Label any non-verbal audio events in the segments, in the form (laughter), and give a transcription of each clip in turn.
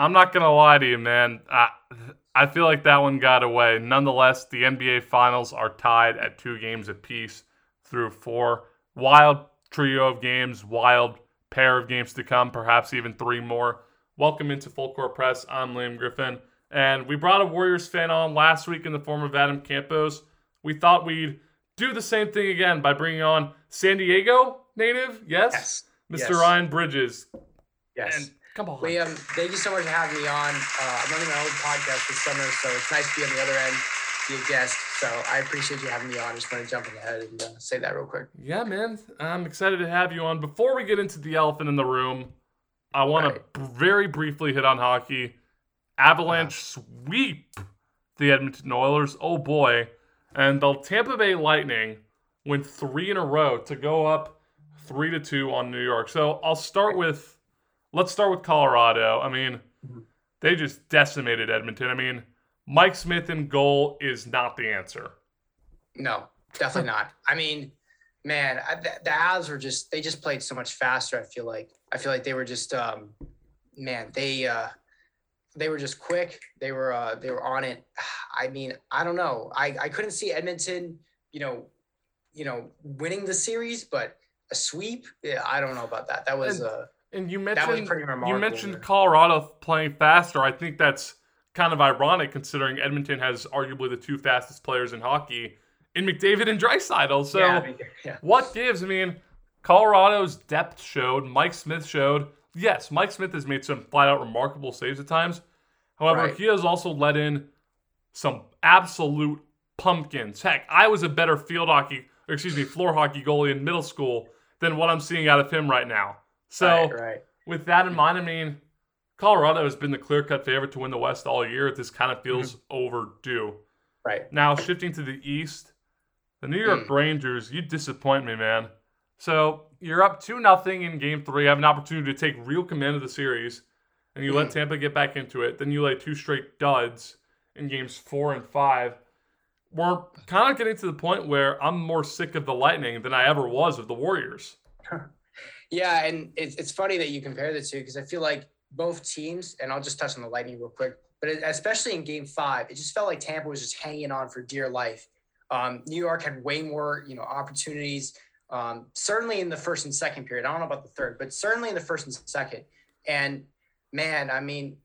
I'm not gonna lie to you, man. I, I feel like that one got away. Nonetheless, the NBA Finals are tied at two games apiece through four. Wild trio of games, wild pair of games to come, perhaps even three more. Welcome into Full Court Press. I'm Liam Griffin. And we brought a Warriors fan on last week in the form of Adam Campos. We thought we'd do the same thing again by bringing on San Diego native, yes, Yes. Mr. Yes. Ryan Bridges. Yes. And come on, we um thank you so much for having me on. Uh, I'm running my own podcast this summer, so it's nice to be on the other end, be a guest. So I appreciate you having me on. Just want to jump ahead and uh, say that real quick. Yeah, man. I'm excited to have you on. Before we get into the elephant in the room, I want to b- very briefly hit on hockey. Avalanche sweep the Edmonton Oilers. Oh boy. And the Tampa Bay Lightning went three in a row to go up three to two on New York. So I'll start with let's start with Colorado. I mean, Mhm. they just decimated Edmonton. I mean, Mike Smith in goal is not the answer. No, definitely not. I mean, man, I, the, the Avs were just they just played so much faster. I feel like I feel like they were just um, man, they uh, they were just quick. They were uh, they were on it. I mean, I don't know. I I couldn't see Edmonton, you know, you know, winning the series, but a sweep. Yeah, I don't know about that. That was And- uh, And you mentioned you mentioned. Colorado playing faster. I think that's kind of ironic considering Edmonton has arguably the two fastest players in hockey in McDavid and Draisaitl. So yeah, I mean, (laughs) yeah. what gives? I mean, Colorado's depth showed. Mike Smith showed. Yes, Mike Smith has made some flat out remarkable saves at times. However, Right. he has also let in some absolute pumpkins. Heck, I was a better field hockey, or excuse me, floor hockey goalie in middle school than what I'm seeing out of him right now. So right, right. with that in mind, I mean, Colorado has been the clear cut favorite to win the West all year. This kind of feels overdue. Right. Now, shifting to the East, the New York Mm. Rangers, you disappoint me, man. So you're up 2 nothing in game three, have an opportunity to take real command of the series, and you let Mm. Tampa get back into it. Then you lay two straight duds in games four and five. We're kind of getting to the point where I'm more sick of the Lightning than I ever was of the Warriors. Yeah, and it's, it's funny that you compare the two because I feel like both teams, and I'll just touch on the Lightning real quick, but especially in Game Five, it just felt like Tampa was just hanging on for dear life. Um, New York had way more, you know, opportunities. Um, certainly in the first and second period. I don't know about the third, but certainly in the first and second. And man, I mean,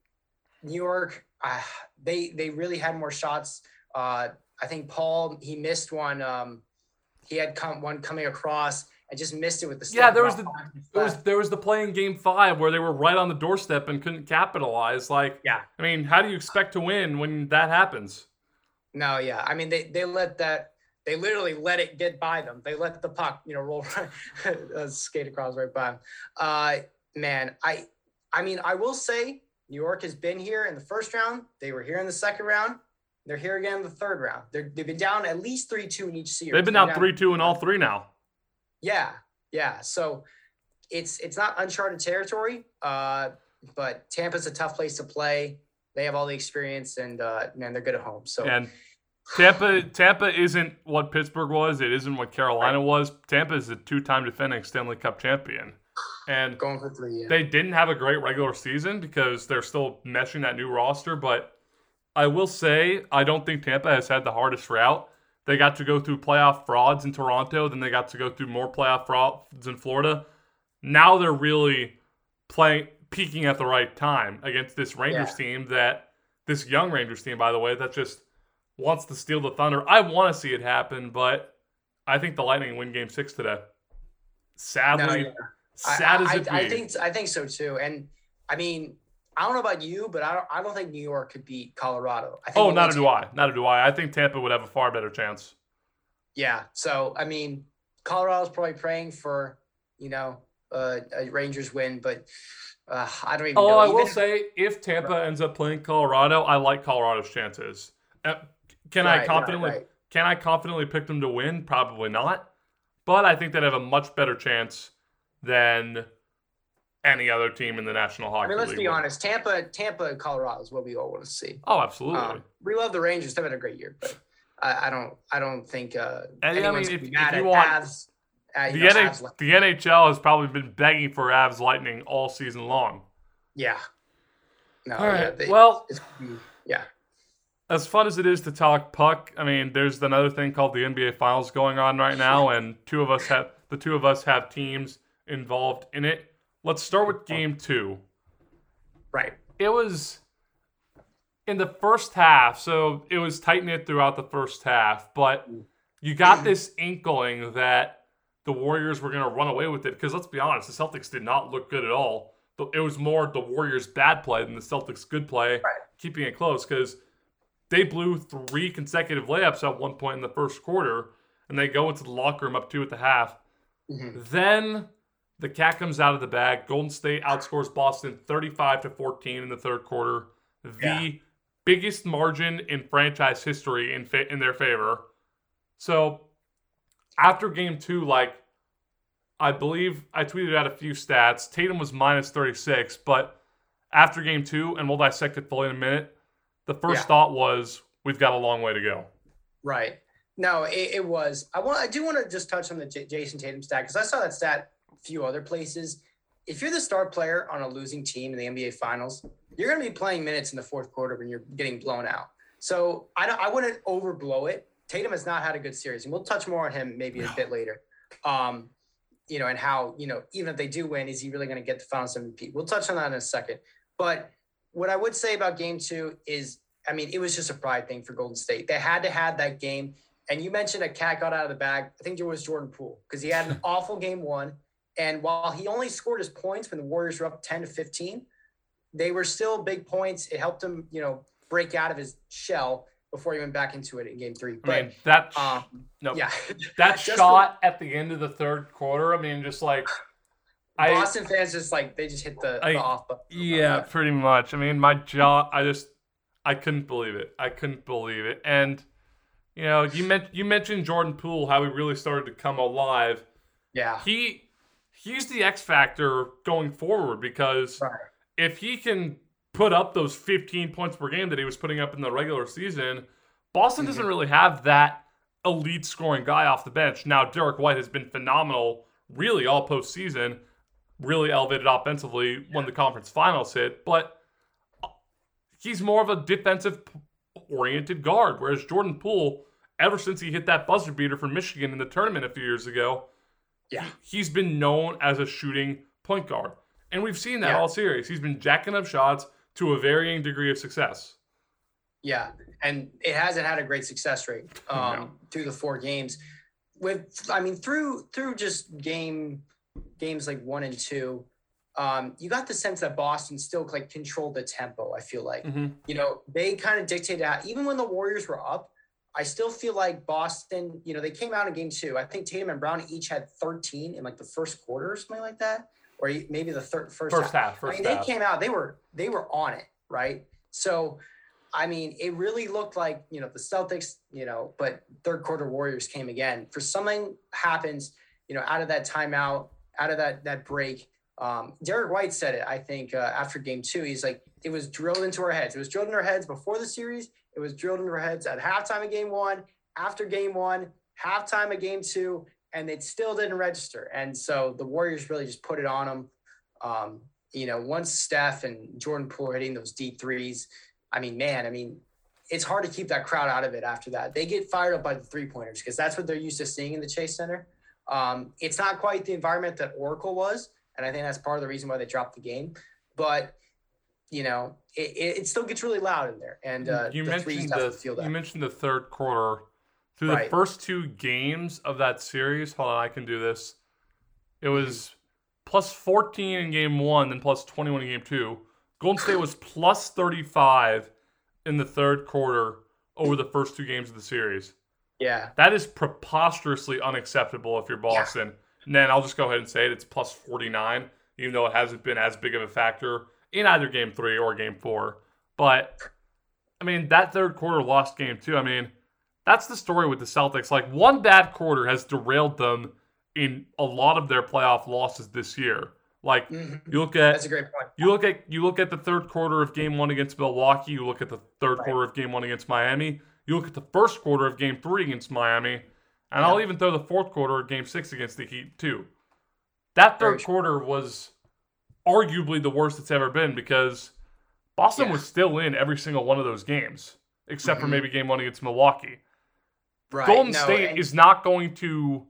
New York, uh, they they really had more shots. Uh, I think Paul he missed one. Um, he had come one coming across. I just missed it with the Yeah, there was the- There was there was the play in game five where they were right on the doorstep and couldn't capitalize. Like, Yeah. I mean, how do you expect to win when that happens? No, yeah. I mean, they they let that. They literally let it get by them. They let the puck, you know, roll (laughs) right, uh, skate across right by them. Uh, man, I, I mean, I will say, New York has been here in the first round. They were here in the second round. They're here again in the third round. They're, they've been down at least three two in each series. They've been They're down three two in all three now. Yeah, yeah. So it's it's not uncharted territory. Uh, but Tampa's a tough place to play. They have all the experience, and uh, man, they're good at home. So And Tampa Tampa isn't what Pittsburgh was. It isn't what Carolina was. Tampa is a two time defending Stanley Cup champion. And three. Yeah. they didn't have a great regular season because they're still meshing that new roster. But I will say, I don't think Tampa has had the hardest route. They got to go through playoff frauds in Toronto, then they got to go through more playoff frauds in Florida. Now they're really playing, peaking at the right time against this Rangers team that, this young Rangers team, by the way, that just wants to steal the thunder. I want to see it happen, but I think the Lightning win game six today. Sadly, No, yeah. I- sad as I, it I, be. I think I think so too. And I mean, I don't know about you, but I don't I don't think New York could beat Colorado. I think Oh, neither do I. Neither do I. I think Tampa would have a far better chance. Yeah. So I mean, Colorado's probably praying for you know uh, a Rangers win, but uh, I don't even Oh, know. I will say, if Tampa ends up playing Colorado, I like Colorado's chances. Uh, can Right, I right, confidently right. can I confidently pick them to win? Probably not. But I think they'd have a much better chance than any other team in the National Hockey I mean, let's League be would. honest. Tampa, Tampa, and Colorado is what we all want to see. Oh, absolutely. Um, we love the Rangers. They've had a great year, but I, I don't. I don't think uh, And, I anyone's mean, if- mad if you at want- Avs. Uh, the, you know, NH- Avs the NHL has probably been begging for Avs Lightning all season long. yeah, No, All yeah, they- well, it's, yeah, as fun as it is to talk puck, I mean, there's another thing called the NBA Finals going on right now, (laughs) and two of us have the two of us have teams involved in it. Let's start with Game Two. right. It was in the first half, so it was tight knit throughout the first half, but you got this inkling that the Warriors were going to run away with it because let's be honest, the Celtics did not look good at all. But It was more the Warriors' bad play than the Celtics' good play, Right. keeping it close because they blew three consecutive layups at one point in the first quarter, and they go into the locker room up two at the half. Mhm. Then the cat comes out of the bag. Golden State outscores Boston 35 to 14 in the third quarter. The Yeah. biggest margin in franchise history in fa- in their favor. So after game 2 like I believe I tweeted out a few stats. Tatum was minus 36, but after game 2 and we'll dissect it fully in a minute, the first Yeah. thought was we've got a long way to go. Right. No, it, it was. I want. I do want to just touch on the J- Jayson Tatum stat because I saw that stat few other places. If you're the star player on a losing team in the NBA Finals, you're going to be playing minutes in the fourth quarter when you're getting blown out. So I don't. I wouldn't overblow it. Tatum has not had a good series, and we'll touch more on him maybe a bit later. Um, you know, and how you know even if they do win, is he really going to get the Finals MVP? We'll touch on that in a second. But what I would say about Game Two is, I mean, it was just a pride thing for Golden State. They had to have that game. And you mentioned a cat got out of the bag. I think it was Jordan Poole because he had an (laughs) awful game one. And while he only scored his points when the Warriors were up 10 to 15, they were still big points. It helped him, you know, break out of his shell before he went back into it in game three. I But mean, that um, no, yeah, (laughs) that (laughs) shot at the end of the third quarter, I mean, just like I Boston fans just like they just hit the, I- the off button. Yeah, pretty much. I mean, my jaw, I just, I couldn't believe it. I couldn't believe it. And, you know, you meant you mentioned Jordan Poole, how he really started to come alive. yeah, He, he's the X factor going forward because right. if he can put up those 15 points per game that he was putting up in the regular season, Boston mm-hmm. doesn't really have that elite scoring guy off the bench. Now, Derrick White has been phenomenal, really all postseason, really elevated offensively when the conference finals hit, but he's more of a defensive oriented guard, whereas Jordan Poole, ever since he hit that buzzer beater for Michigan in the tournament a few years ago, Yeah. he's been known as a shooting point guard. And we've seen that Yeah. all series. He's been jacking up shots to a varying degree of success. Yeah, and it hasn't had a great success rate um, No. through the four games. With, I mean, through through just game games like one and two, um, you got the sense that Boston still like controlled the tempo. I feel like Mhm. you know they kind of dictated out. Even when the Warriors were up, I still feel like Boston. You know, they came out in game two. I think Tatum and Brown each had 13 in like the first quarter or something like that, or maybe the third first, First half, I first mean, half. they came out. They were they were on it, right? So, I mean, it really looked like you know the Celtics, you know, but third quarter Warriors came again. For something happens, you know, out of that timeout, out of that that break. Um, Derrick White said it. I think uh, after Game Two, he's like, it was drilled into our heads. It was drilled in our heads before the series. It was drilled into our heads at halftime of Game One, after Game One, halftime of Game Two, and it still didn't register. And so the Warriors really just put it on them. Um, you know, once Steph and Jordan Poole hitting those deep threes, I mean, man, I mean, it's hard to keep that crowd out of it after that. They get fired up by the three pointers because that's what they're used to seeing in the Chase Center. Um, it's not quite the environment that Oracle was, and I think that's part of the reason why they dropped the game. But you know, it, it, still gets really loud in there, and uh, you the mentioned the you mentioned the third quarter. Through Right. the first two games of that series, hold on, I can do this. It Mm-hmm. was plus 14 in game one, then plus 21 in game two. Golden State was plus 35 in the third quarter over the first two games of the series. yeah, That is preposterously unacceptable if you're Boston. And then I'll just go ahead and say it. It's plus 49, even though it hasn't been as big of a factor in either game three or game four. But, I mean, that third quarter lost game two. I mean, that's the story with the Celtics. Like, one bad quarter has derailed them in a lot of their playoff losses this year. Like, Mhm. you look at that's a great point. you look at you look at the third quarter of game one against Milwaukee. You look at the third Right. quarter of game one against Miami. You look at the first quarter of game three against Miami, and I'll even throw the fourth quarter of game six against the Heat too. That third true. quarter was arguably the worst it's ever been because Boston Yeah. was still in every single one of those games, except for Mhm. maybe game one against Milwaukee. Right. Golden no, State and- is not going to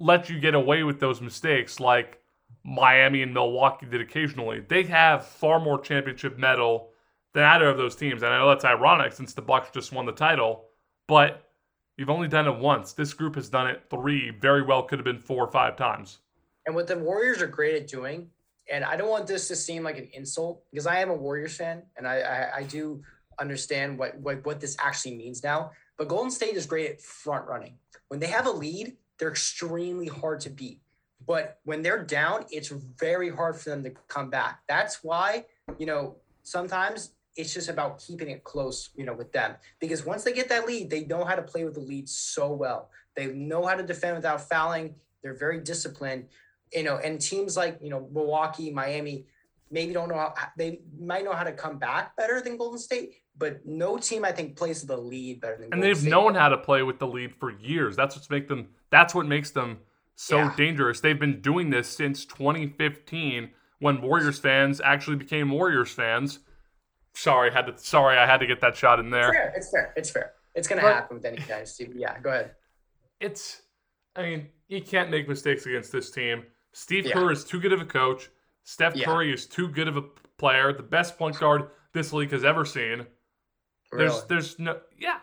let you get away with those mistakes like Miami and Milwaukee did occasionally. They have far more championship medal than either of those teams. And I know that's ironic since the Bucks just won the title, but you've only done it once. This group has done it three, very well could have been four or five times. And what the Warriors are great at doing, and I don't want this to seem like an insult because I am a Warriors fan and I I, I do understand what, what what this actually means now. But Golden State is great at front running. When they have a lead, they're extremely hard to beat. But when they're down, it's very hard for them to come back. That's why, you know, sometimes it's just about keeping it close, you know, with them. Because once they get that lead, they know how to play with the lead so well. They know how to defend without fouling. They're very disciplined you know, and teams like you know Milwaukee, Miami, maybe don't know how they might know how to come back better than Golden State, but no team I think plays the lead better than. And Golden they've State. known how to play with the lead for years. That's what's make them that's what makes them so Yeah. dangerous. They've been doing this since 2015 when Warriors fans actually became Warriors fans. Sorry, had to sorry I had to get that shot in there. It's fair. It's fair. It's fair. It's gonna But- happen with any dynasty. Yeah, go ahead. It's I mean, you can't make mistakes against this team. Steve Yeah. Kerr is too good of a coach. Steph Yeah. Curry is too good of a player. The best point guard this league has ever seen. There's Really. there's no yeah.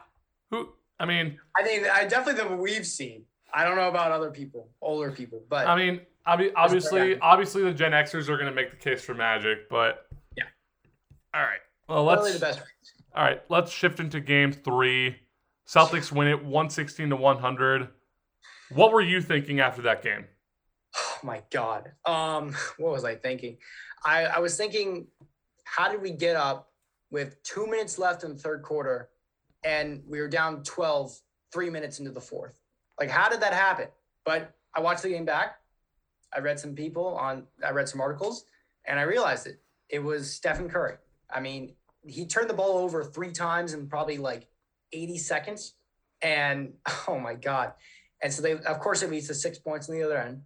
Who I mean, I think I definitely the we've seen. I don't know about other people, older people, but I mean, obviously, obviously, the Gen Xers are going to make the case for Magic, but Yeah. All right. Well, let's. The best all right, Let's shift into Game Three. Celtics win it, one sixteen to one hundred. What were you thinking after that game? My god. Um, (laughs) what was I thinking? I, I was thinking, how did we get up with two minutes left in the third quarter and we were down 12, three minutes into the fourth? Like, how did that happen? But I watched the game back. I read some people on I read some articles and I realized it. It was Stephen Curry. I mean, he turned the ball over three times in probably like 80 seconds. And (laughs) oh my God. And so they of course it leads to six points on the other end.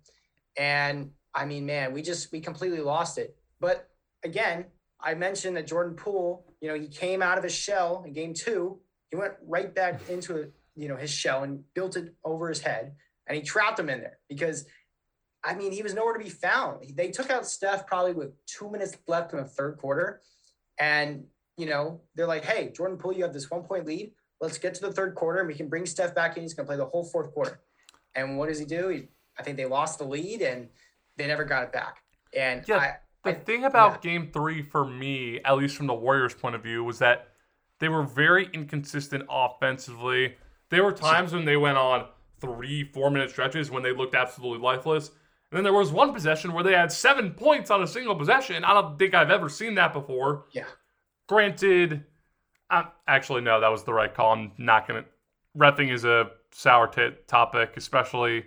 And I mean, man, we just we completely lost it. But again, I mentioned that Jordan Poole, you know, he came out of his shell in game two. He went right back into you know his shell and built it over his head, and he trapped him in there because, I mean, he was nowhere to be found. They took out Steph probably with two minutes left in the third quarter, and you know they're like, "Hey, Jordan Poole, you have this one point lead. Let's get to the third quarter, and we can bring Steph back in. He's going to play the whole fourth quarter." And what does he do? He, I think they lost the lead, and they never got it back. And Yeah, I, The I- thing about yeah. Game Three for me, at least from the Warriors' point of view, was that they were very inconsistent offensively. There were times when they went on three, four minute stretches when they looked absolutely lifeless. And then there was one possession where they had seven points on a single possession. I don't think I've ever seen that before. Yeah. Granted, uh, actually, no, that was the right call. I'm not going to. Refing is a sour t- topic, especially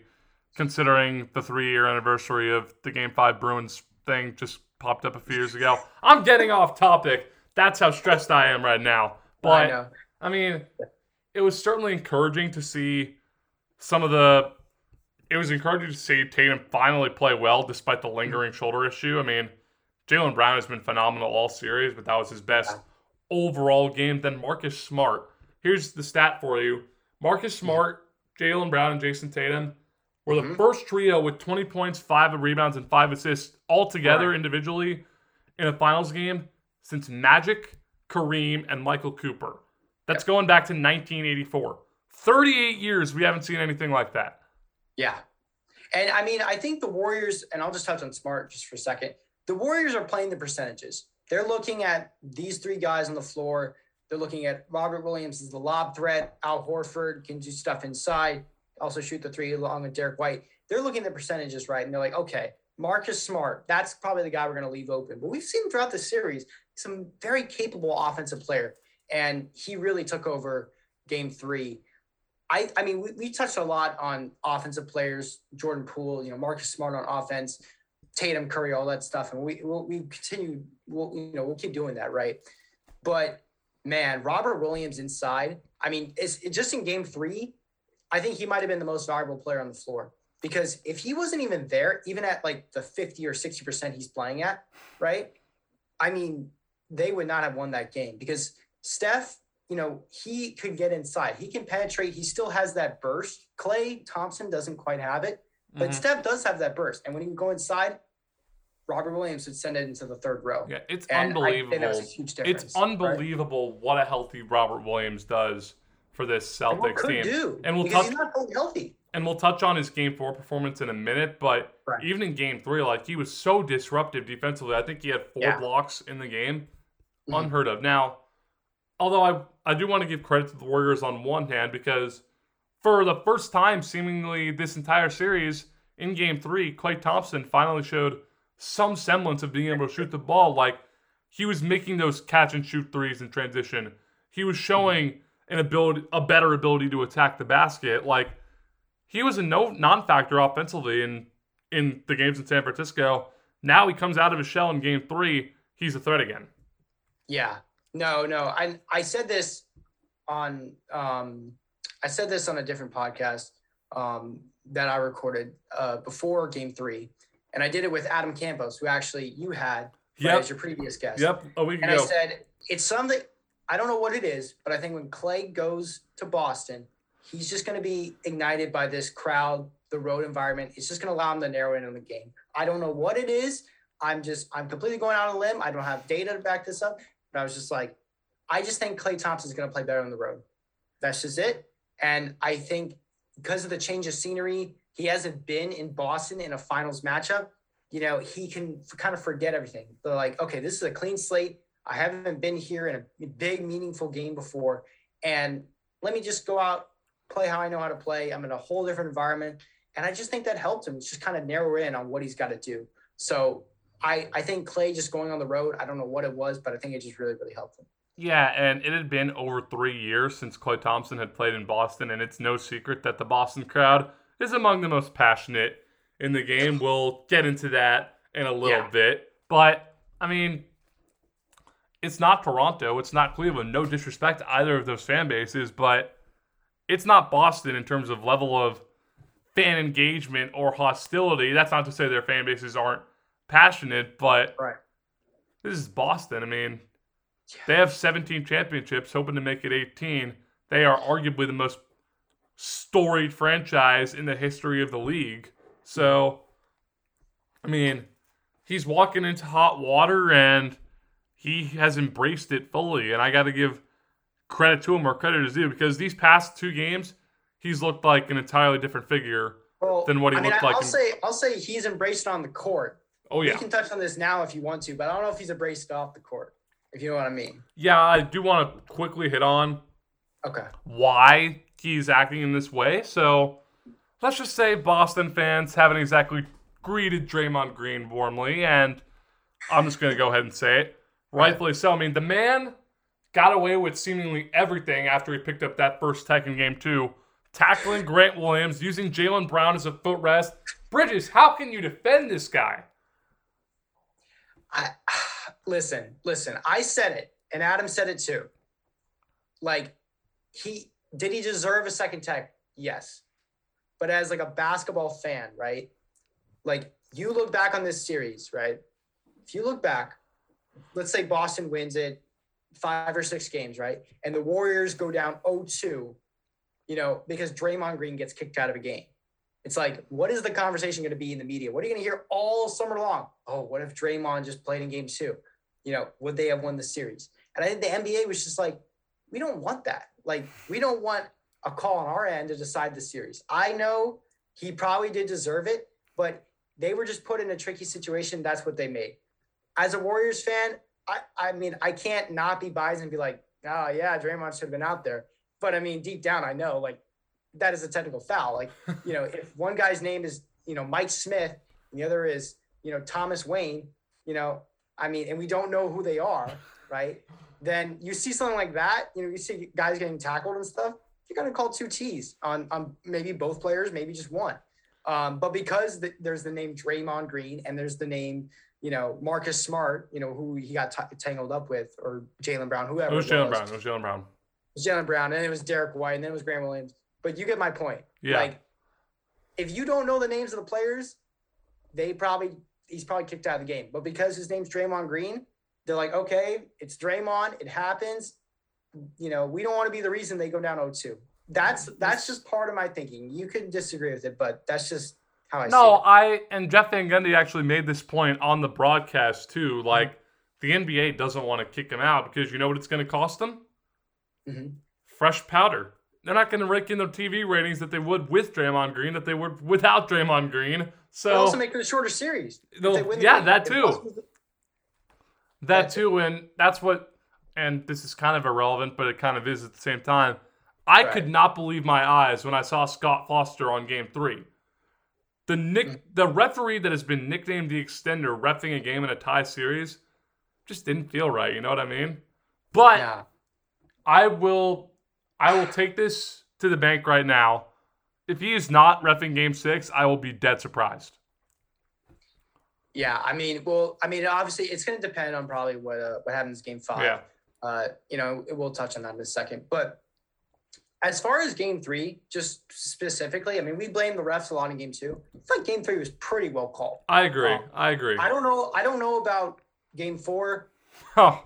considering the three year anniversary of the Game 5 Bruins thing just popped up a few years ago. I'm getting off topic. That's how stressed I am right now. I But know. I mean, it was certainly encouraging to see some of the. It was encouraging to see Tatum finally play well despite the lingering shoulder issue. I mean, Jaylen Brown has been phenomenal all series, but that was his best overall game. Then Marcus Smart. Here's the stat for you Marcus hmm. Smart, Jaylen Brown, and Jayson Tatum were the Mhm. first trio with 20 points, five rebounds, and five assists all together individually in a finals game since Magic, Kareem, and Michael Cooper. That's going back to 1984. 38 years we haven't seen anything like that. Yeah. And I mean, I think the Warriors, and I'll just touch on Smart just for a second. The Warriors are playing the percentages. They're looking at these three guys on the floor. They're looking at Robert Williams as the lob threat. Al Horford can do stuff inside, also shoot the three along with Derrick White. They're looking at the percentages, right? And they're like, okay, Marcus Smart, that's probably the guy we're going to leave open. But we've seen throughout the series some very capable offensive player, and he really took over game three. I, I mean, we, we touched a lot on offensive players, Jordan Poole, you know, Marcus Smart on offense, Tatum, Curry, all that stuff, and we we'll, we continue, we'll you know, we'll keep doing that, right? But man, Robert Williams inside. I mean, it's it, just in Game Three, I think he might have been the most valuable player on the floor because if he wasn't even there, even at like the fifty or sixty percent he's playing at, right? I mean, they would not have won that game because Steph, you know, he could get inside. He can penetrate. He still has that burst. Klay Thompson doesn't quite have it, but Mhm. Steph does have that burst. And when he would go inside, Robert Williams would send it into the third row. Yeah, it's And I think that was unbelievable. a huge difference. It's right? unbelievable what a healthy Robert Williams does for this Celtics team. do And we'll touch- he's not healthy. And we'll touch on his game four performance in a minute, but Right. even in game three, like he was so disruptive defensively. I think he had four Yeah. blocks in the game. Mhm. Unheard of. Now, although I, I do want to give credit to the Warriors on one hand because for the first time seemingly this entire series in game three, Klay Thompson finally showed some semblance of being able to shoot the ball. Like he was making those catch and shoot threes in transition. He was showing an ability, a better ability to attack the basket. Like he was a no non-factor offensively in in the games in San Francisco. Now he comes out of his shell in game three. He's a threat again. Yeah. No, no. I I said this on um I said this on a different podcast um that I recorded uh before game three. And I did it with Adam Campos, who actually you had Yep. as your previous guest. Yep. A week And I said it's something I don't know what it is, but I think when Klay goes to Boston, he's just going to be ignited by this crowd, the road environment. It's just going to allow him to narrow in on the game. I don't know what it is. I'm just I'm completely going out on a limb. I don't have data to back this up, but I was just like, I just think Klay Thompson is going to play better on the road. That's just it. And I think because of the change of scenery, he hasn't been in Boston in a finals matchup. You know, he can kind of forget everything. They're like, okay, this is a clean slate. I haven't been here in a big, meaningful game before. And let me just go out, play how I know how to play. I'm in a whole different environment. And I just think that helped him just kind of narrow in on what he's got to do. So I, I think Klay just going on the road, I don't know what it was, but I think it just really, really helped him. Yeah, and it had been over three years since Klay Thompson had played in Boston, and it's no secret that the Boston crowd is among the most passionate in the game. We'll get into that in a little Yeah. bit. But, I mean, it's not Toronto, it's not Cleveland. No disrespect to either of those fan bases, but it's not Boston in terms of level of fan engagement or hostility. That's not to say their fan bases aren't passionate, but Right. this is Boston. I mean, they have 17 championships, hoping to make it 18. They are arguably the most storied franchise in the history of the league. So, I mean, he's walking into hot water and he has embraced it fully. And I got to give credit to him where credit is due because these past two games, he's looked like an entirely different figure. Well, Than what he I mean, looked I- like I'll say, I'll say he's embraced on the court. Oh, yeah, You can touch on this now if you want to, but I don't know if he's embraced off the court, if you know what I mean. Yeah, I do want to quickly hit on Okay. why he's acting in this way. So let's just say Boston fans haven't exactly greeted Draymond Green warmly, and I'm just going to go ahead and say it. Rightfully so. I mean, the man got away with seemingly everything after he picked up that first tech in game two, tackling Grant Williams, using Jaylen Brown as a footrest. Bridges, how can you defend this guy? I (sighs) listen, listen. I said it, and Adam said it too. Like, he did he deserve a second tech? Yes, but as like a basketball fan, right? Like, you look back on this series, right? If you look back, let's say Boston wins it five or six games, right? And the Warriors go down 0-2, you know, because Draymond Green gets kicked out of a game. It's like, what is the conversation going to be in the media? What are you going to hear all summer long? Oh, what if Draymond just played in game two? You know, would they have won the series? And I think the NBA was just like, we don't want that. Like, we don't want a call on our end to decide the series. I know he probably did deserve it, but they were just put in a tricky situation. That's what they made. As a Warriors fan, I, I mean, I can't not be biased and be like, oh, yeah, Draymond should have been out there. But I mean, deep down, I know, like, that is a technical foul. Like, (laughs) you know, if one guy's name is, you know, Mike Smith and the other is, you know, Thomas Wayne, you know, I mean, and we don't know who they are, right? Then you see something like that, you know, you see guys getting tackled and stuff, you're going to call two T's on, on maybe both players, maybe just one. Um, but because the, there's the name Draymond Green and there's the name, you know, Marcus Smart, you know, who he got t- tangled up with, or Jaylen Brown, whoever. It was Jaylen. Brown. It was Jaylen Brown. It was Jaylen Brown, and it was Derrick White, and then it was Grant Williams. But you get my point. Yeah. Like, if you don't know the names of the players, they probably he's probably kicked out of the game. But because his name's Draymond Green, they're like, okay, it's Draymond, it happens. You know, we don't want to be the reason they go down 0-2. That's that's just part of my thinking. You can disagree with it, but that's just how I No, I and Jeff Van Gundy actually made this point on the broadcast too. Like the NBA doesn't want to kick him out because you know what it's going to cost them? Mhm. Fresh powder. They're not going to rake in their TV ratings that they would with Draymond Green that they would without Draymond Green. They So also make it a shorter series. If They'll- they win the yeah, game, that too. The- that too, and that's what. And this is kind of irrelevant, but it kind of is at the same time. I Right. could not believe my eyes when I saw Scott Foster on Game Three. The nick, Mm. the referee that has been nicknamed the Extender, refing a game in a tie series, just didn't feel right. You know what I mean? But Yeah. I will, I will take this to the bank right now. If he is not refing Game Six, I will be dead surprised. Yeah, I mean, well, I mean, obviously, it's going to depend on probably what uh, what happens game five. Yeah. Uh, you know, we'll touch on that in a second. But as far as game three, just specifically, I mean, we blame the refs a lot in game two. I like game three was pretty well called. I agree. Um, I agree. I don't know. I don't know about game four. Oh,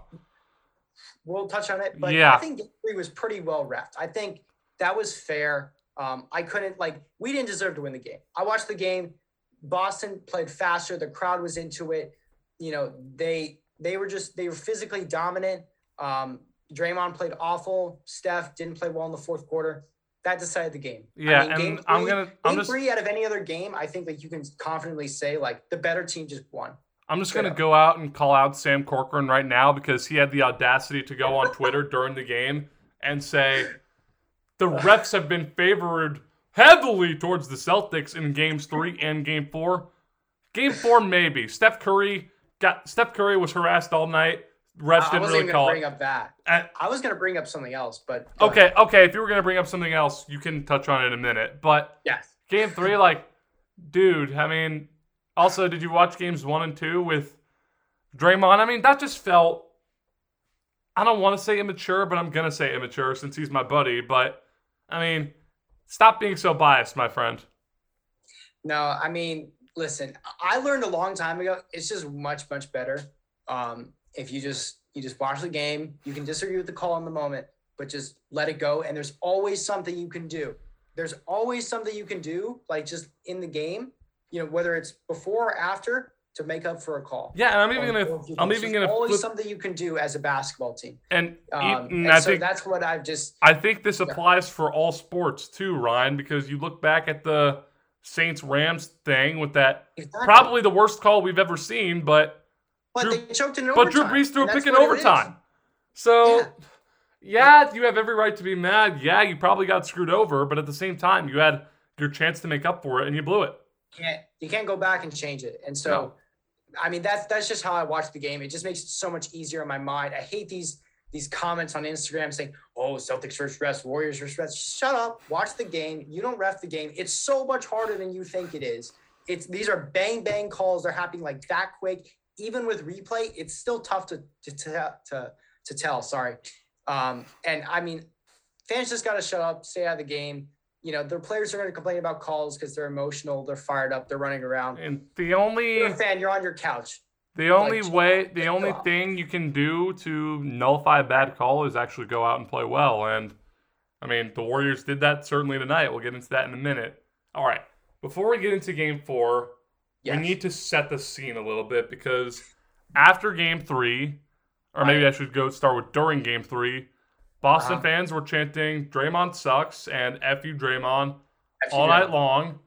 We'll touch on it, but Yeah. I think game three was pretty well refed. I think that was fair. Um, I couldn't like we didn't deserve to win the game. I watched the game. Boston played faster. The crowd was into it. You know, they they were just they were physically dominant. Um, Draymond played awful. Steph didn't play well in the fourth quarter. That decided the game. I yeah, mean, and game I'm three- gonna, I'm just, three out of any other game, I think that you can confidently say like the better team just won. I'm just gonna go out and call out Sam Corcoran right now because he had the audacity to go on Twitter (laughs) during the game and say the refs have been favored heavily towards the Celtics in games three and game four. Game four, maybe. Steph Curry got Steph Curry was harassed all night. Refs I didn't wasn't really even call gonna bring it. up that. I was gonna bring up something else, but okay, ahead. okay. If you were gonna bring up something else, you can touch on it in a minute. But Yes. game three, (laughs) like, dude, I mean, also, did you watch games one and two with Draymond? I mean, that just felt, I don't want to say immature, but I'm going to say immature since he's my buddy. But, I mean, stop being so biased, my friend. No, I mean, listen, I learned a long time ago. It's just much, much better. Um, if you just you just watch the game, you can disagree with the call in the moment, but just let it go. And there's always something you can do. There's always something you can do, like just in the game, you know, whether it's before or after to make up for a call. Yeah, and I'm even Or- gonna. I'm even going to always flip, something you can do as a basketball team. and, Um, and I so think that's what I've just I think this applies for all sports too, Ryan, because you look back at the Saints Rams thing with that probably the worst call we've ever seen, but but Drew- they choked in but Drew Brees threw a pick in what it is. overtime. So Yeah. yeah. you have every right to be mad. Yeah, you probably got screwed over, but at the same time, you had your chance to make up for it and you blew it. can't you can't go back and change it. And so, No. I mean, that's that's just how I watch the game. It just makes it so much easier in my mind. I hate these these comments on Instagram saying, "Oh, Celtics first refs, Warriors first refs." Shut up. Watch the game. You don't ref the game. It's so much harder than you think it is. It's these are bang bang calls. They're happening like that quick. Even with replay, it's still tough to to to to, to tell. Sorry. Um, and I mean, fans just got to shut up, stay out of the game. You know, their players are going to complain about calls because they're emotional, they're fired up, they're running around. And the only You're fan, you're on your couch. the only like, way the only thing you can do to nullify a bad call is actually go out and play well. And I mean, the Warriors did that certainly tonight. We'll get into that in a minute. All right. Before we get into game four, Yes. we need to set the scene a little bit because after game three, or maybe I should go start with during game three, Boston Uh-huh. fans were chanting Draymond sucks and F you Draymond you all know. night long.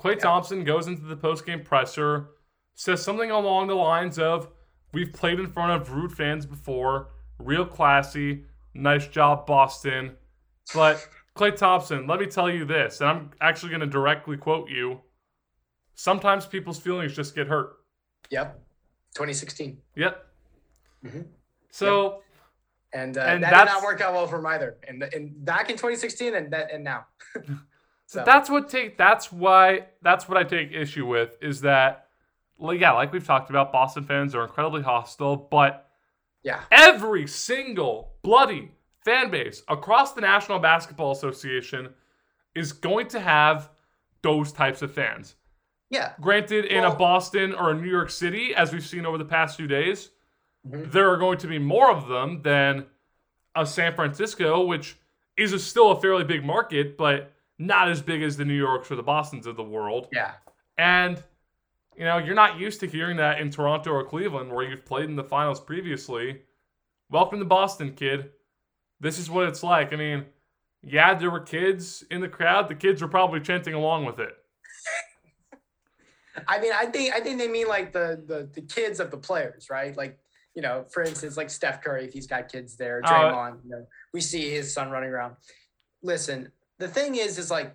Klay Yeah. Thompson goes into the postgame presser, says something along the lines of, We've played in front of rude fans before, real classy, nice job, Boston. But Klay Thompson, let me tell you this, and I'm actually going to directly quote you. Sometimes people's feelings just get hurt. Yep. 2016. Yep. Mhm. So, And, uh, And that did not work out well for him either. And, and back in 2016 and that and now. (laughs) (laughs) so that's what take that's why that's what I take issue with is that like yeah, like we've talked about, Boston fans are incredibly hostile, but yeah. every single bloody fan base across the National Basketball Association is going to have those types of fans. Yeah. Granted, in a Boston or a New York City, as we've seen over the past few days, mm-hmm. there are going to be more of them than a San Francisco, which is a, still a fairly big market, but not as big as the New Yorks or the Bostons of the world. Yeah. And you know, you're not used to hearing that in Toronto or Cleveland where you've played in the finals previously. Welcome to Boston, kid. This is what it's like. I mean, yeah, there were kids in the crowd. The kids were probably chanting along with it. I mean, I think I think they mean like the the the kids of the players, right? Like, you know, for instance, like Steph Curry, if he's got kids there, uh, Draymond, uh, you know, we see his son running around. Listen, the thing is, is like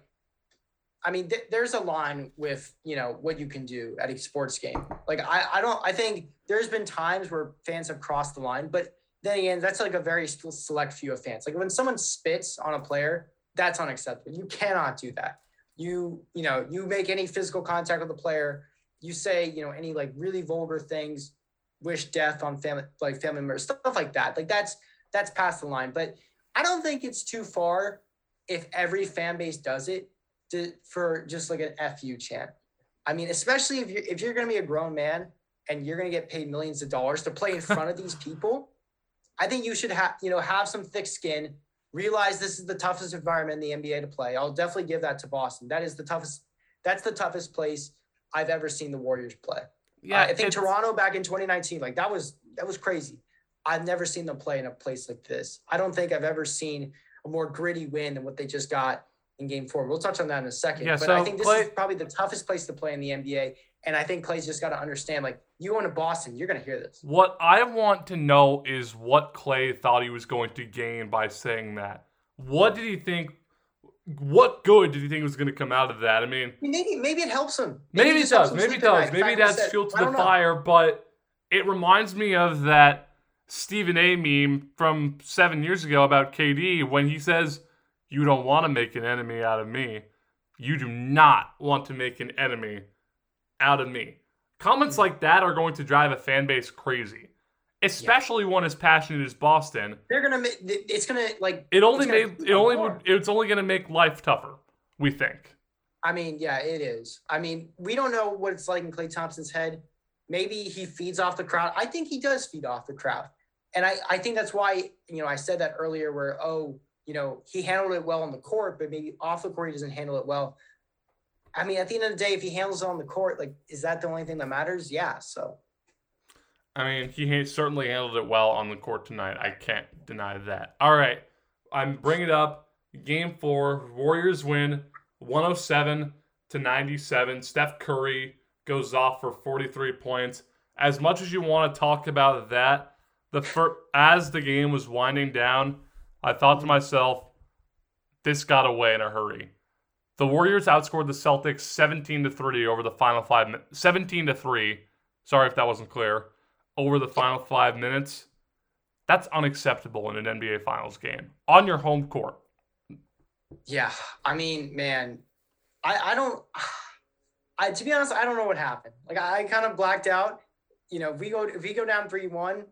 I mean, th- there's a line with you know what you can do at a sports game. Like I, I don't, I think there's been times where fans have crossed the line, but then again, that's like a very select few of fans. Like when someone spits on a player, that's unacceptable. You cannot do that. You, you know, you make any physical contact with the player, you say, you know, any like really vulgar things, wish death on family, like family members, stuff like that. Like that's that's past the line. But I don't think it's too far if every fan base does it to, for just like an fu chant. I mean, especially if you're if you're going to be a grown man and you're going to get paid millions of dollars to play in front of these (laughs) people, I think you should have you know have some thick skin. Realize this is the toughest environment in the NBA to play. I'll definitely give that to Boston. That is the toughest. That's the toughest place I've ever seen the Warriors play. Yeah, uh, I think Toronto back in 2019, like that was that was crazy. I've never seen them play in a place like this. I don't think I've ever seen a more gritty win than what they just got in game four. We'll touch on that in a second. Yeah, but so I think this Klay, is probably the toughest place to play in the NBA. And I think Klay's just got to understand, like, you going to Boston, you're going to hear this. What I want to know is what Klay thought he was going to gain by saying that. What did he think? What good did he think was going to come out of that? I mean, maybe maybe it helps him. Maybe, maybe it does. Maybe it does. Maybe that's fuel to the fire. But it reminds me of that Stephen A. meme from seven years ago about KD when he says you don't want to make an enemy out of me. You do not want to make an enemy out of me. Comments hmm. like that are going to drive a fan base crazy, especially yeah. one as passionate as Boston. They're gonna make it's gonna like it only made it only would it's only gonna make life tougher. We think. I mean, yeah, it is. I mean, we don't know what it's like in Klay Thompson's head. Maybe he feeds off the crowd. I think he does feed off the crowd, and I I think that's why you know I said that earlier. Where oh you know, he handled it well on the court, but maybe off the court he doesn't handle it well. I mean, at the end of the day, if he handles it on the court, like, is that the only thing that matters? Yeah. So. I mean, he certainly handled it well on the court tonight. I can't deny that. All right, I'm bringing it up. Game four, Warriors win 107 to 97. Steph Curry goes off for 43 points. As much as you want to talk about that, the fir- as the game was winding down, I thought to myself, this got away in a hurry. The Warriors outscored the Celtics 17 to 3 over the final 5 minutes. 17 to 3. Sorry if that wasn't clear. Over the final 5 minutes. That's unacceptable in an NBA Finals game on your home court. Yeah, I mean, man, I I don't I to be honest, I don't know what happened. Like I, I kind of blacked out. You know, if we go if we go down 3-1,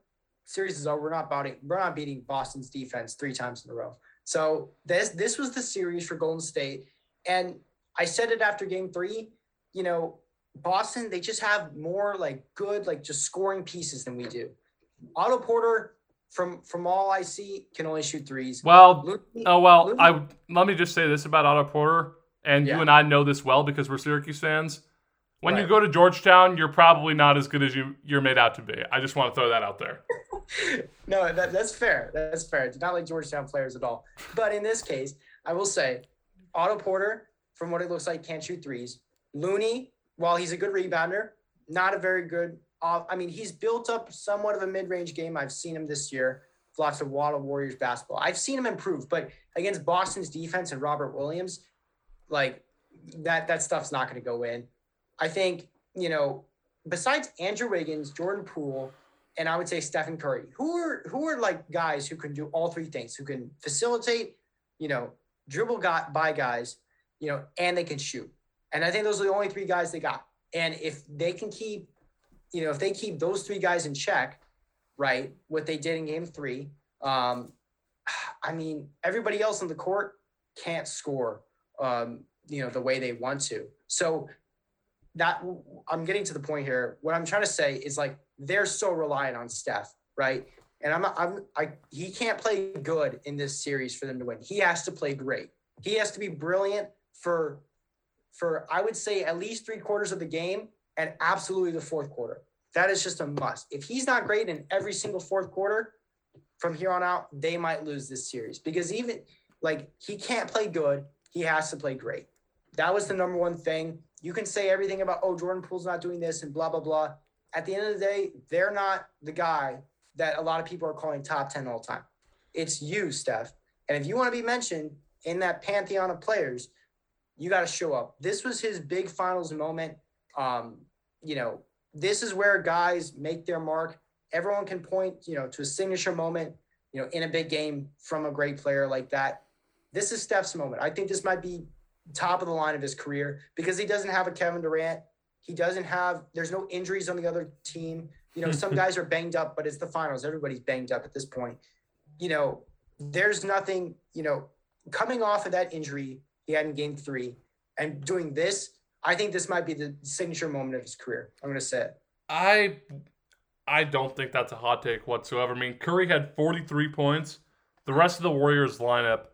series is over. We're not beating we're not beating Boston's defense three times in a row. So this this was the series for Golden State, and I said it after Game Three. You know, Boston they just have more like good like just scoring pieces than we do. Otto Porter, from from all I see, can only shoot threes. Well, Looney, oh well, Looney, I let me just say this about Otto Porter, and yeah. you and I know this well because we're Syracuse fans. When right. you go to Georgetown, you're probably not as good as you you're made out to be. I just want to throw that out there. (laughs) no, that, that's fair. That's fair. Do not like Georgetown players at all. But in this case, I will say, Otto Porter, from what it looks like, can't shoot threes. Looney, while he's a good rebounder, not a very good. Off, I mean, he's built up somewhat of a mid-range game. I've seen him this year. Lots of Waddle Warriors basketball. I've seen him improve, but against Boston's defense and Robert Williams, like that that stuff's not going to go in. I think you know, besides Andrew Wiggins, Jordan Poole, and I would say Stephen Curry, who are who are like guys who can do all three things, who can facilitate, you know, dribble got by guys, you know, and they can shoot. And I think those are the only three guys they got. And if they can keep, you know, if they keep those three guys in check, right, what they did in game three, um, I mean, everybody else on the court can't score, um, you know, the way they want to. So that I'm getting to the point here. What I'm trying to say is like they're so reliant on Steph, right? And I'm, I'm, I, he can't play good in this series for them to win. He has to play great. He has to be brilliant for, for I would say at least three quarters of the game and absolutely the fourth quarter. That is just a must. If he's not great in every single fourth quarter, from here on out, they might lose this series because even like he can't play good, he has to play great. That was the number one thing. You can say everything about oh Jordan Poole's not doing this and blah blah blah. At the end of the day, they're not the guy that a lot of people are calling top 10 all time. It's you, Steph. And if you want to be mentioned in that pantheon of players, you got to show up. This was his big finals moment. Um, you know, this is where guys make their mark. Everyone can point, you know, to a signature moment, you know, in a big game from a great player like that. This is Steph's moment. I think this might be top of the line of his career because he doesn't have a Kevin Durant. He doesn't have, there's no injuries on the other team. You know, some (laughs) guys are banged up, but it's the finals. Everybody's banged up at this point. You know, there's nothing, you know, coming off of that injury he had in game three and doing this, I think this might be the signature moment of his career. I'm going to say it. I I don't think that's a hot take whatsoever. I mean, Curry had 43 points. The rest of the Warriors lineup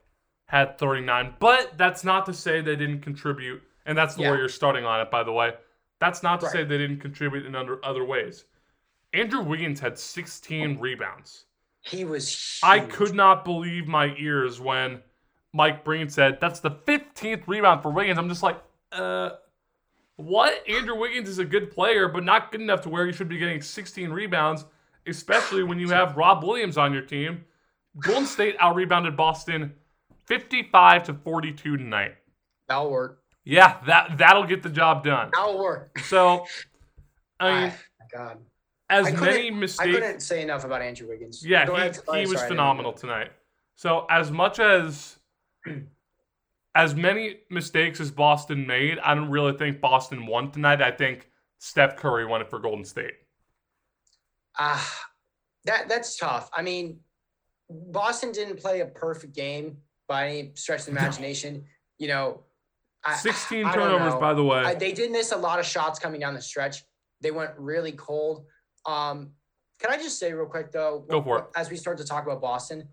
had 39, but that's not to say they didn't contribute. And that's the yeah. Warriors starting on it, by the way. That's not to right. say they didn't contribute in under other ways. Andrew Wiggins had 16 rebounds. He was. Huge. I could not believe my ears when Mike Breen said that's the 15th rebound for Wiggins. I'm just like, uh, what? Andrew Wiggins is a good player, but not good enough to where he should be getting 16 rebounds, especially when you have Rob Williams on your team. Golden State out rebounded Boston 55 to 42 tonight. That'll work. Yeah, that that'll get the job done. That'll work. So, I mean, (laughs) God, as many mistakes. I couldn't say enough about Andrew Wiggins. Yeah, he, he was sorry, phenomenal tonight. So, as much as (clears throat) as many mistakes as Boston made, I don't really think Boston won tonight. I think Steph Curry won it for Golden State. Ah, uh, that that's tough. I mean, Boston didn't play a perfect game by any stretch of the imagination. you know, I, 16 turnovers, by the way. I, they did miss a lot of shots coming down the stretch. They went really cold. Um, can I just say real quick though? Go for it. As we start to talk about Boston,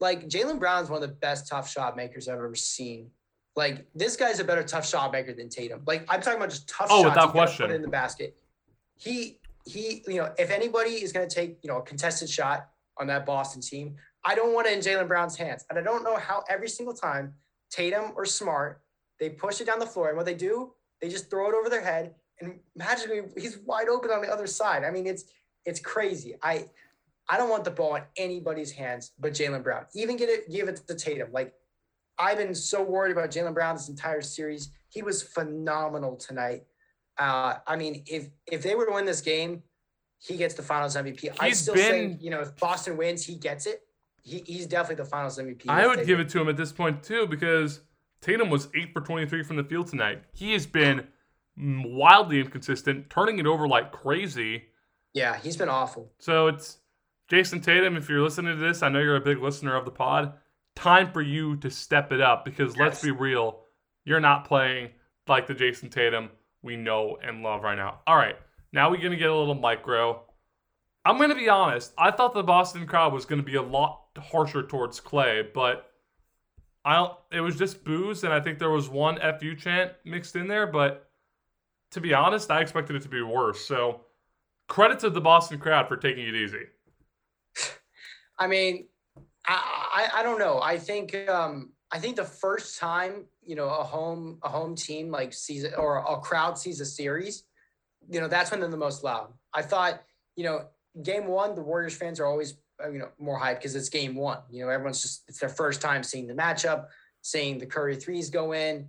like Jaylen Brown's one of the best tough shot makers I've ever seen. Like this guy's a better tough shot maker than Tatum. Like I'm talking about just tough oh, shots. without question. Put in the basket. He he, you know, if anybody is going to take you know a contested shot on that Boston team, I don't want it in Jaylen Brown's hands, and I don't know how every single time Tatum or Smart they push it down the floor, and what they do, they just throw it over their head, and magically he's wide open on the other side. I mean, it's it's crazy. I I don't want the ball in anybody's hands but Jaylen Brown. Even get it, give it to Tatum. Like I've been so worried about Jaylen Brown this entire series. He was phenomenal tonight. Uh, I mean, if if they were to win this game, he gets the Finals MVP. I still been, say, you know, if Boston wins, he gets it. He, he's definitely the Finals MVP. I would give it to him at this point too because Tatum was eight for twenty three from the field tonight. He has been wildly inconsistent, turning it over like crazy. Yeah, he's been awful. So it's Jayson Tatum. If you're listening to this, I know you're a big listener of the pod. Time for you to step it up because yes. let's be real, you're not playing like the Jayson Tatum we know and love right now. All right, now we're gonna get a little micro. I'm gonna be honest. I thought the Boston crowd was gonna be a lot harsher towards Klay, but I don't, it was just boos, and I think there was one "fu" chant mixed in there. But to be honest, I expected it to be worse. So credit to the Boston crowd for taking it easy. I mean, I, I, I don't know. I think um, I think the first time you know a home a home team like sees or a crowd sees a series, you know that's when they're the most loud. I thought you know game one the Warriors fans are always uh, you know more hyped because it's game one. You know everyone's just it's their first time seeing the matchup, seeing the Curry threes go in.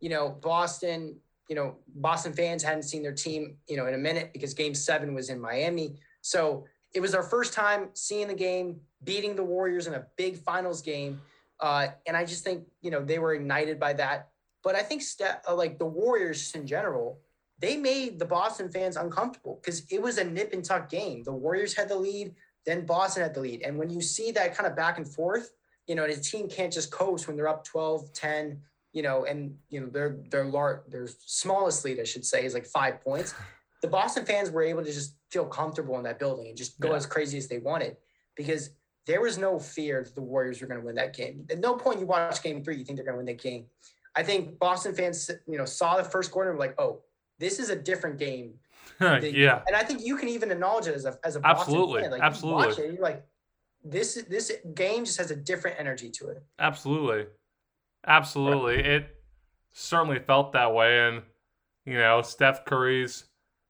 You know Boston. You know Boston fans hadn't seen their team you know in a minute because game seven was in Miami. So it was our first time seeing the game, beating the Warriors in a big finals game. Uh, and I just think, you know, they were ignited by that. But I think, st- uh, like the Warriors in general, they made the Boston fans uncomfortable because it was a nip and tuck game. The Warriors had the lead, then Boston had the lead. And when you see that kind of back and forth, you know, the team can't just coast when they're up 12, 10, you know, and, you know, their, their, lar- their smallest lead, I should say, is like five points. (sighs) the Boston fans were able to just feel comfortable in that building and just go Yeah. as crazy as they wanted because there was no fear that the Warriors were going to win that game. At no point you watch game three, you think they're going to win that game. I think Boston fans, you know, saw the first quarter and were like, oh, this is a different game. (laughs) Yeah. And I think you can even acknowledge it as a, as a Absolutely. Boston fan. Like, you Absolutely. watch it, you're like, this, this game just has a different energy to it. Absolutely. Absolutely. It certainly felt that way. And, you know, Steph Curry's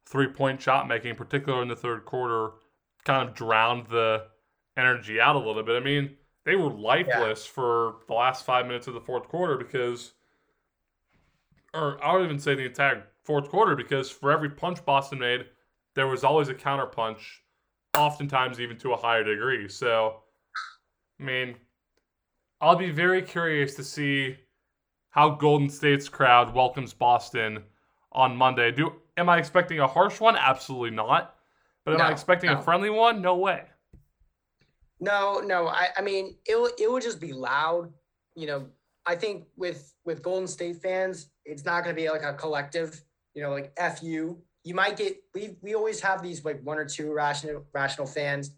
three point shot making, particularly in the third quarter, kind of drowned the energy out a little bit. I mean, they were lifeless for the last five minutes of the fourth quarter because, or I don't even say the entire fourth quarter because for every punch Boston made, there was always a counter punch, oftentimes even to a higher degree. So, I mean, I'll be very curious to see how Golden State's crowd welcomes Boston on Monday. Do am I expecting a harsh one? Absolutely not. But am I No, expecting a friendly one? No way. No, no. I, I mean, it will it will just be loud. You know, I think with with Golden State fans, it's not going to be like a collective. You know, like f you. You might get we we always have these like one or two rational rational fans,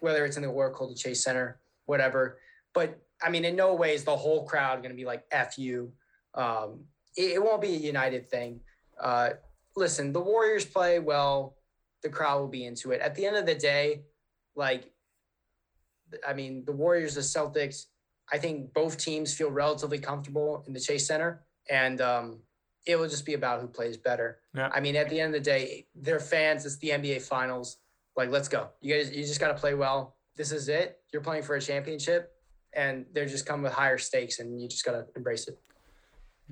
whether it's in the Oracle, the Chase Center, whatever. But I mean, in no way is the whole crowd going to be like f you. Um, it, it won't be a united thing. Uh, listen, the Warriors play well. The crowd will be into it. At the end of the day, like I mean, the Warriors, the Celtics, I think both teams feel relatively comfortable in the Chase Center, and um, it will just be about who plays better. Yeah. I mean, at the end of the day, they're fans. It's the NBA Finals. Like, let's go. You guys, you just got to play well. This is it. You're playing for a championship, and they're just come with higher stakes, and you just got to embrace it.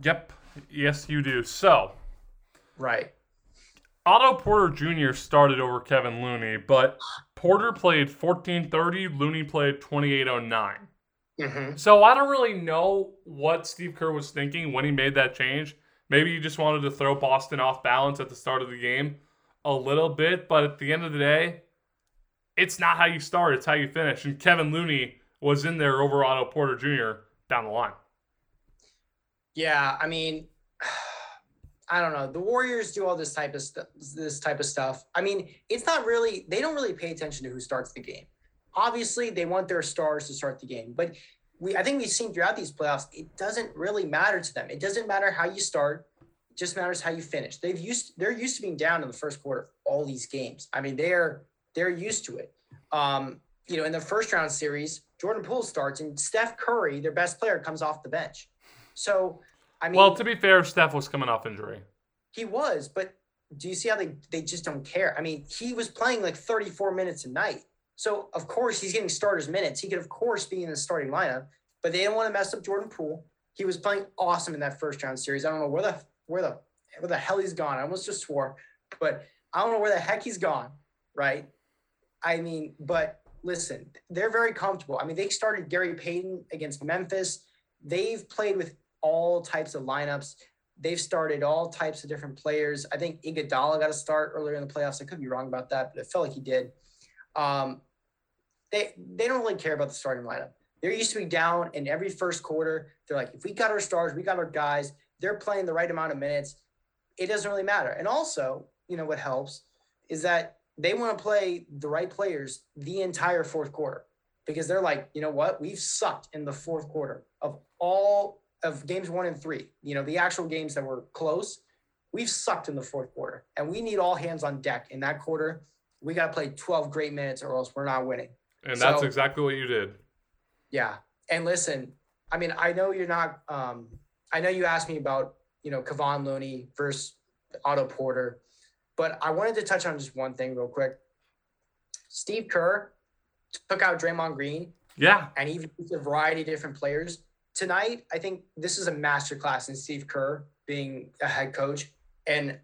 Yep. Yes, you do. So, Right. Otto Porter Jr. started over Kevin Looney, but Porter played 1430, Looney played 2809. Mm-hmm. So I don't really know what Steve Kerr was thinking when he made that change. Maybe he just wanted to throw Boston off balance at the start of the game a little bit, but at the end of the day, it's not how you start, it's how you finish. And Kevin Looney was in there over Otto Porter Jr. down the line. Yeah, I mean, (sighs) I don't know. The Warriors do all this type of stuff. This type of stuff. I mean, it's not really. They don't really pay attention to who starts the game. Obviously, they want their stars to start the game, but we. I think we've seen throughout these playoffs, it doesn't really matter to them. It doesn't matter how you start. It just matters how you finish. They've used. They're used to being down in the first quarter. All these games. I mean, they're they're used to it. Um, you know, in the first round series, Jordan Poole starts, and Steph Curry, their best player, comes off the bench. So, I mean, Well, to be fair, Steph was coming off injury. he was, but do you see how they they just don't care? I mean, he was playing like 34 minutes a night. So of course he's getting starters minutes. He could of course be in the starting lineup, but they didn't want to mess up Jordan Poole. He was playing awesome in that first round series. I don't know where the where the where the hell he's gone. I almost just swore, but I don't know where the heck he's gone, right? I mean, but listen, they're very comfortable. I mean, they started Gary Payton against Memphis. They've played with all types of lineups. They've started all types of different players. I think Iguodala got a start earlier in the playoffs. I could be wrong about that, but it felt like he did. Um, they they don't really care about the starting lineup. They're used to be down in every first quarter. They're like, if we got our stars, we got our guys. They're playing the right amount of minutes. It doesn't really matter. And also, you know what helps is that they want to play the right players the entire fourth quarter because they're like, you know what? We've sucked in the fourth quarter of all of games one and three. You know, the actual games that were close, we've sucked in the fourth quarter, and we need all hands on deck in that quarter. We got to play 12 great minutes, or else we're not winning. And that's exactly what you did. Yeah. And listen, I mean, I know you're not. Um, I know you asked me about you know Kevon Looney versus Otto Porter, but I wanted to touch on just one thing real quick. Steve Kerr took out Draymond Green Yeah. and he used a variety of different players. Tonight, I think this is a masterclass in Steve Kerr being a head coach. And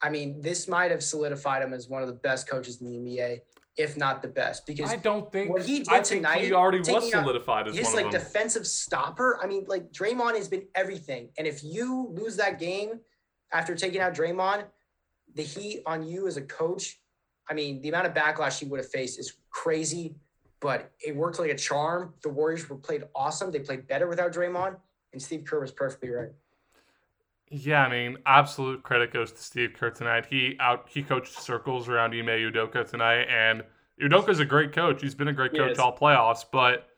I mean, this might have solidified him as one of the best coaches in the NBA, if not the best, because I don't think what he did I think tonight, he already was solidified as his one like them. defensive stopper. I mean, like Draymond has been everything. And if you lose that game after taking out Draymond, the heat on you as a coach, I mean, the amount of backlash he would have faced is crazy, but it worked like a charm. The Warriors were played awesome. They played better without Draymond, and Steve Kerr was perfectly right. Yeah, I mean, absolute credit goes to Steve Kerr tonight. He out he coached circles around Ime Udoka tonight, and Udoka's a great coach. He's been a great coach all playoffs, but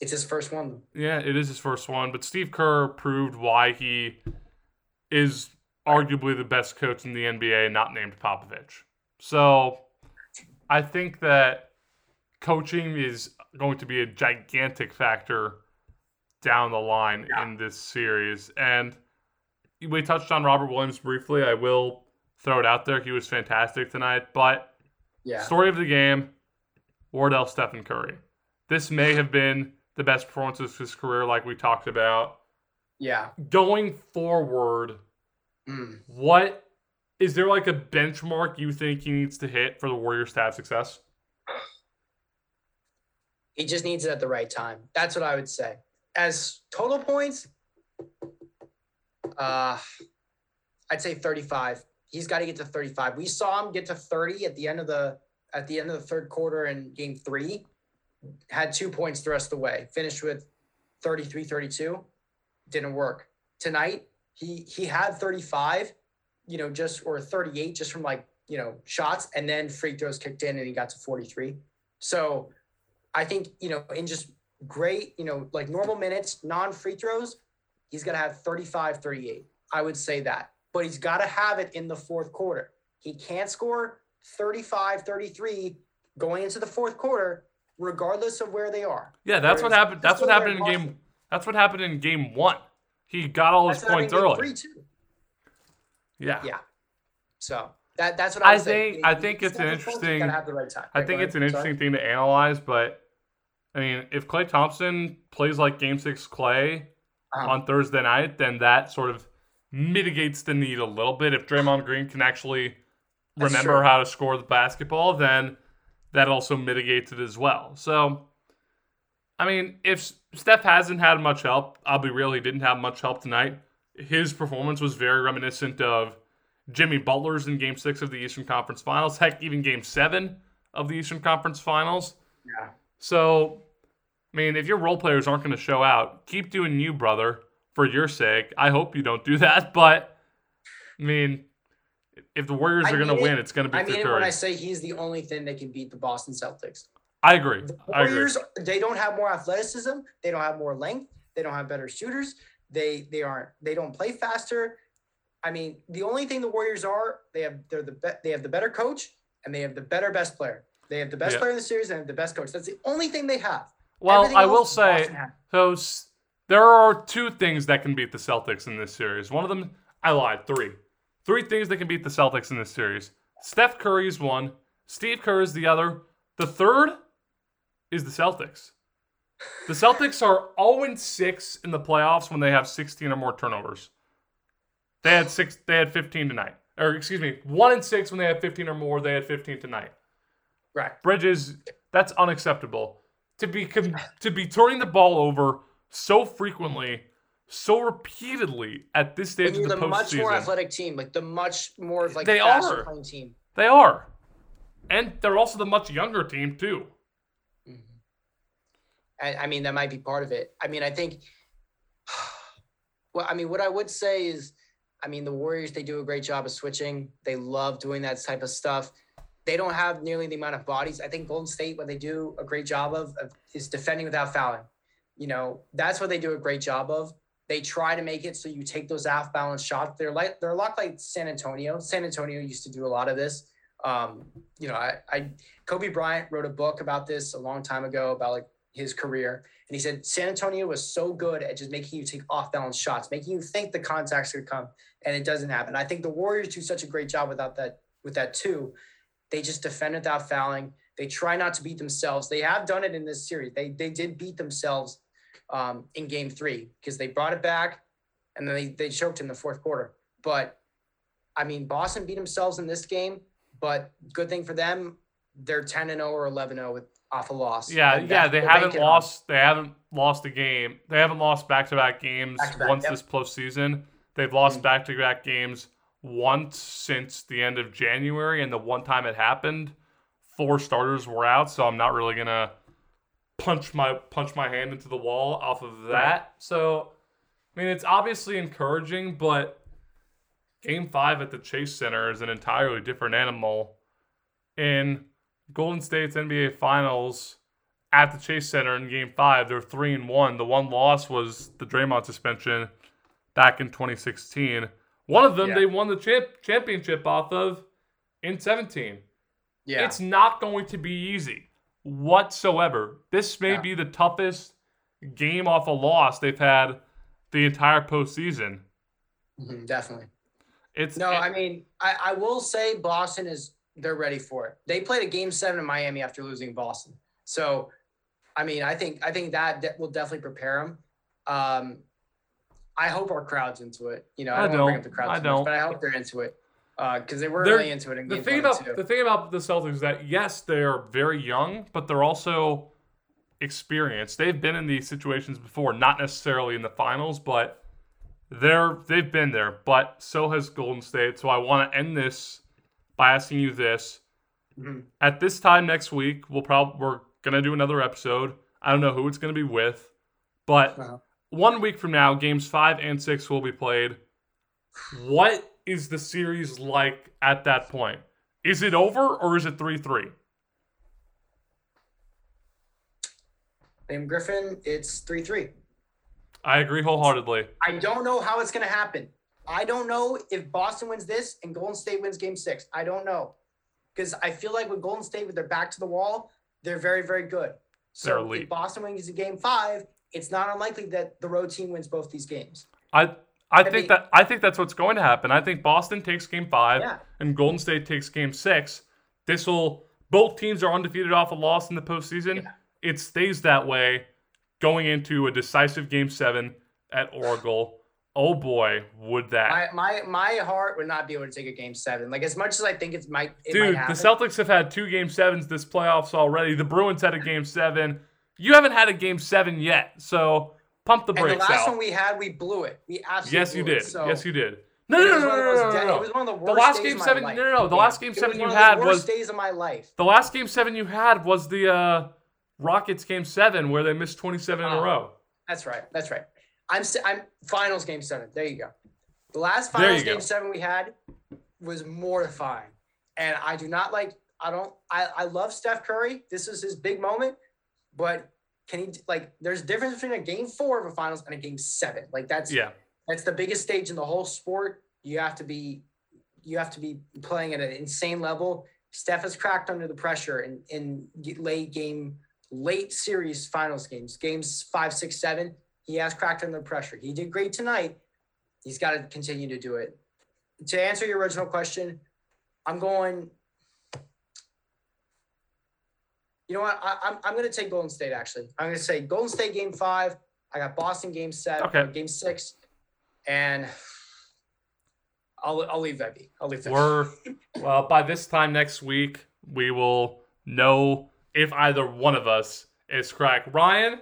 it's his first one. Yeah, it is his first one. But Steve Kerr proved why he is arguably the best coach in the NBA, not named Popovich. So I think that coaching is going to be a gigantic factor down the line yeah. in this series. And we touched on Robert Williams briefly. I will throw it out there. He was fantastic tonight. But yeah. story of the game, Wardell Stephen Curry. This may have been the best performance of his career, like we talked about. Yeah. Going forward, mm. what is there like a benchmark you think he needs to hit for the Warriors to have success? He just needs it at the right time. That's what I would say. As total points, uh, I'd say 35. He's got to get to 35. We saw him get to 30 at the end of the at the end of the third quarter in game three. Had two points the rest of the way. Finished with 33, 32. Didn't work. Tonight, he he had 35, you know, just or 38 just from like, you know, shots and then free throws kicked in and he got to 43. So I think, you know, in just great, you know, like normal minutes, non free throws, he's going to have 35, 38. I would say that. But he's got to have it in the fourth quarter. He can't score 35, 33 going into the fourth quarter, regardless of where they are. Yeah, that's Whereas what happened. That's what happened in game. That's what happened in game one. He got all his points early. Three, too. Yeah. Yeah. So that that's what I, I think. Saying. I think it's an interesting. Right time. I think it's an interesting Sorry. thing to analyze, but I mean, if Klay Thompson plays like Game Six Klay uh-huh. on Thursday night, then that sort of mitigates the need a little bit. If Draymond Green can actually That's remember true. how to score the basketball, then that also mitigates it as well. So, I mean, if Steph hasn't had much help, I'll be real, he didn't have much help tonight. His performance was very reminiscent of Jimmy Butler's in game six of the Eastern Conference Finals, heck, even game seven of the Eastern Conference Finals. Yeah. So, I mean, if your role players aren't going to show out, keep doing you, brother, for your sake. I hope you don't do that, (laughs) but I mean, if the Warriors I are going to win, it's going to be. I mean, when I say he's the only thing that can beat the Boston Celtics. I agree. The Warriors, I agree. they don't have more athleticism. They don't have more length. They don't have better shooters. They they aren't. They don't play faster. I mean, the only thing the Warriors are, they have they're the be- they have the better coach and they have the better best player. They have the best yeah. player in the series and the best coach. That's the only thing they have. Well, Everything I will say, so there are two things that can beat the Celtics in this series. One of them, I lied, three. Three things that can beat the Celtics in this series. Steph Curry is one, Steve Kerr is the other. The third is the Celtics. The Celtics are 0 6 in the playoffs when they have 16 or more turnovers. They had six. They had 15 tonight. Or excuse me, one and six when they had 15 or more. They had 15 tonight. Right. Bridges. That's unacceptable. To be to be turning the ball over so frequently, so repeatedly at this stage of the, the postseason. much more athletic team, like the much more like they are team. They are, and they're also the much younger team too. I, I mean, that might be part of it. I mean, I think. (sighs) Well, I mean, what I would say is I mean, the Warriors, they do a great job of switching. They love doing that type of stuff. They don't have nearly the amount of bodies. I think Golden State, what they do a great job of, of is defending without fouling. You know, that's what they do a great job of. They try to make it so you take those off balance shots. They're like they're a lot like San Antonio. San Antonio used to do a lot of this. Um, you know, I, I Kobe Bryant wrote a book about this a long time ago about like his career. And he said San Antonio was so good at just making you take off balance shots, making you think the contacts could come, and it doesn't happen. I think the Warriors do such a great job without that with that too. They just defend without fouling. They try not to beat themselves. They have done it in this series. They they did beat themselves um, in Game Three because they brought it back, and then they they choked in the fourth quarter. But I mean, Boston beat themselves in this game. But good thing for them, they're 10 and 0 or 11 0 with off a loss. Yeah, yeah, they haven't lost. On. They haven't lost a game. They haven't lost back to back games back-to-back, once yep. this postseason. They've lost back to back games once since the end of January, and the one time it happened, four starters were out. So I'm not really gonna punch my punch my hand into the wall off of that. Right. So, I mean, it's obviously encouraging, but Game five at the Chase Center is an entirely different animal. In Golden State's NBA Finals at the Chase Center in Game five, they're three and one. The one loss was the Draymond suspension back in 2016. One of them Yeah. they won the champ- championship off of in 17. Yeah. It's not going to be easy whatsoever. This may Yeah. be the toughest game off a loss they've had the entire postseason. Mhm, definitely. It's No, I mean, I, I will say Boston is they're ready for it. They played a game seven in Miami after losing Boston. So, I mean, I think I think that de- will definitely prepare them. Um, I hope our crowd's into it. You know, I I don't, bring don't. up the crowd I too don't. much, but I hope they're into it because they were They're- really into it in the thing about two. the thing about the Celtics is that yes, they're very young, but they're also experienced. They've been in these situations before, not necessarily in the finals, but they're they've been there. But so has Golden State. So I want to end this by asking you this: Mhm. at this time next week, we'll probably we're gonna do another episode. I don't know who it's gonna be with, but Uh-huh. one week from now, games five and six will be played. What is the series like at that point? Is it over or is it three three? Liam Griffin, it's three three. I agree wholeheartedly. I don't know how it's going to happen. I don't know if Boston wins this and Golden State wins game six. I don't know. Because I feel like with Golden State, with their back to the wall, they're very, very good. So if Boston wins in game five, it's not unlikely that the road team wins both these games. I I think mean- that I think that's what's going to happen. I think Boston takes game five Yeah. and Golden State takes game six. This will both teams are undefeated off a loss in the postseason. Yeah. It stays that way going into a decisive game seven at Oracle. Oh boy, would that My, my my heart would not be able to take a game seven. Like as much as I think it's might it Dude, the. Celtics have had two game sevens this playoffs already. The Bruins had a game seven. You haven't had a game seven yet, so pump the brakes. and the last out. one we had, we blew it. We absolutely yes, you did. It. So yes, you did. No, no, no, no, of no, no, It was one of the worst. The last days game my seven. No, no, no. The last game seven you had worst was days of my life. the last game seven you had was the uh, Rockets game seven where they missed twenty seven in a Oh. row. That's right. That's right. I'm I'm finals game seven. There you go. The last finals you go. game seven we had was mortifying, and I do not like. I don't. I I love Steph Curry. This is his big moment, but can he like? There's a difference between a game four of a finals and a game seven. Like that's Yeah, that's the biggest stage in the whole sport. You have to be you have to be playing at an insane level. Steph has cracked under the pressure in, in late game, late series finals games, games five, six, seven. He has cracked under pressure. He did great tonight. He's got to continue to do it. To answer your original question, I'm going. You know what? I, I'm, I'm going to take Golden State, actually. I'm going to say Golden State game five. I got Boston game seven, Okay. game six. And I'll, I'll leave that be. I'll leave that. we're well by this time next week we will know if either one of us is correct. Ryan,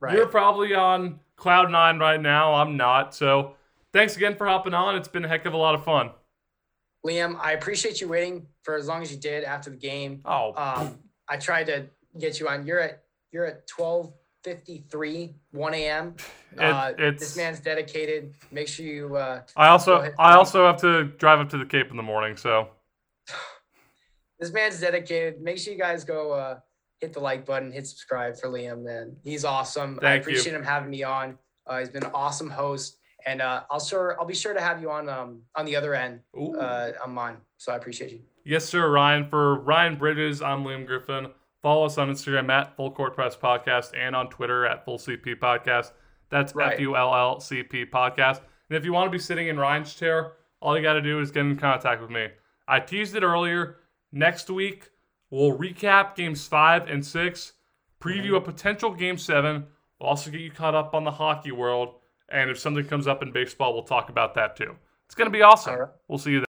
right. You're probably on cloud nine right now. I'm not. So thanks again for hopping on. It's been a heck of a lot of fun. Liam, I appreciate you waiting for as long as you did after the game. Oh, Um, I tried to get you on. You're at you're at twelve fifty three, one a.m. (sighs) Uh, it's- this man's dedicated. Make sure you. Uh, I also. I also have to drive up to the Cape in the morning. So (sighs) this man's dedicated. Make sure you guys go uh, hit the like button, hit subscribe for Liam. Man, he's awesome. I Thank you. appreciate him having me on. Uh, he's been an awesome host, and uh, I'll sure I'll be sure to have you on um on the other end uh, on mine. So I appreciate you. yes, sir, Ryan. For Ryan Bridges, I'm Liam Griffin. Follow us on Instagram at Full Court Press Podcast and on Twitter at Full CP Podcast. That's Right. F U L L C P Podcast. And if you want to be sitting in Ryan's chair, all you got to do is get in contact with me. I teased it earlier. Next week, we'll recap games five and six, preview a potential game seven. We'll also get you caught up on the hockey world. And if something comes up in baseball, we'll talk about that too. It's going to be awesome. Right. We'll see you then.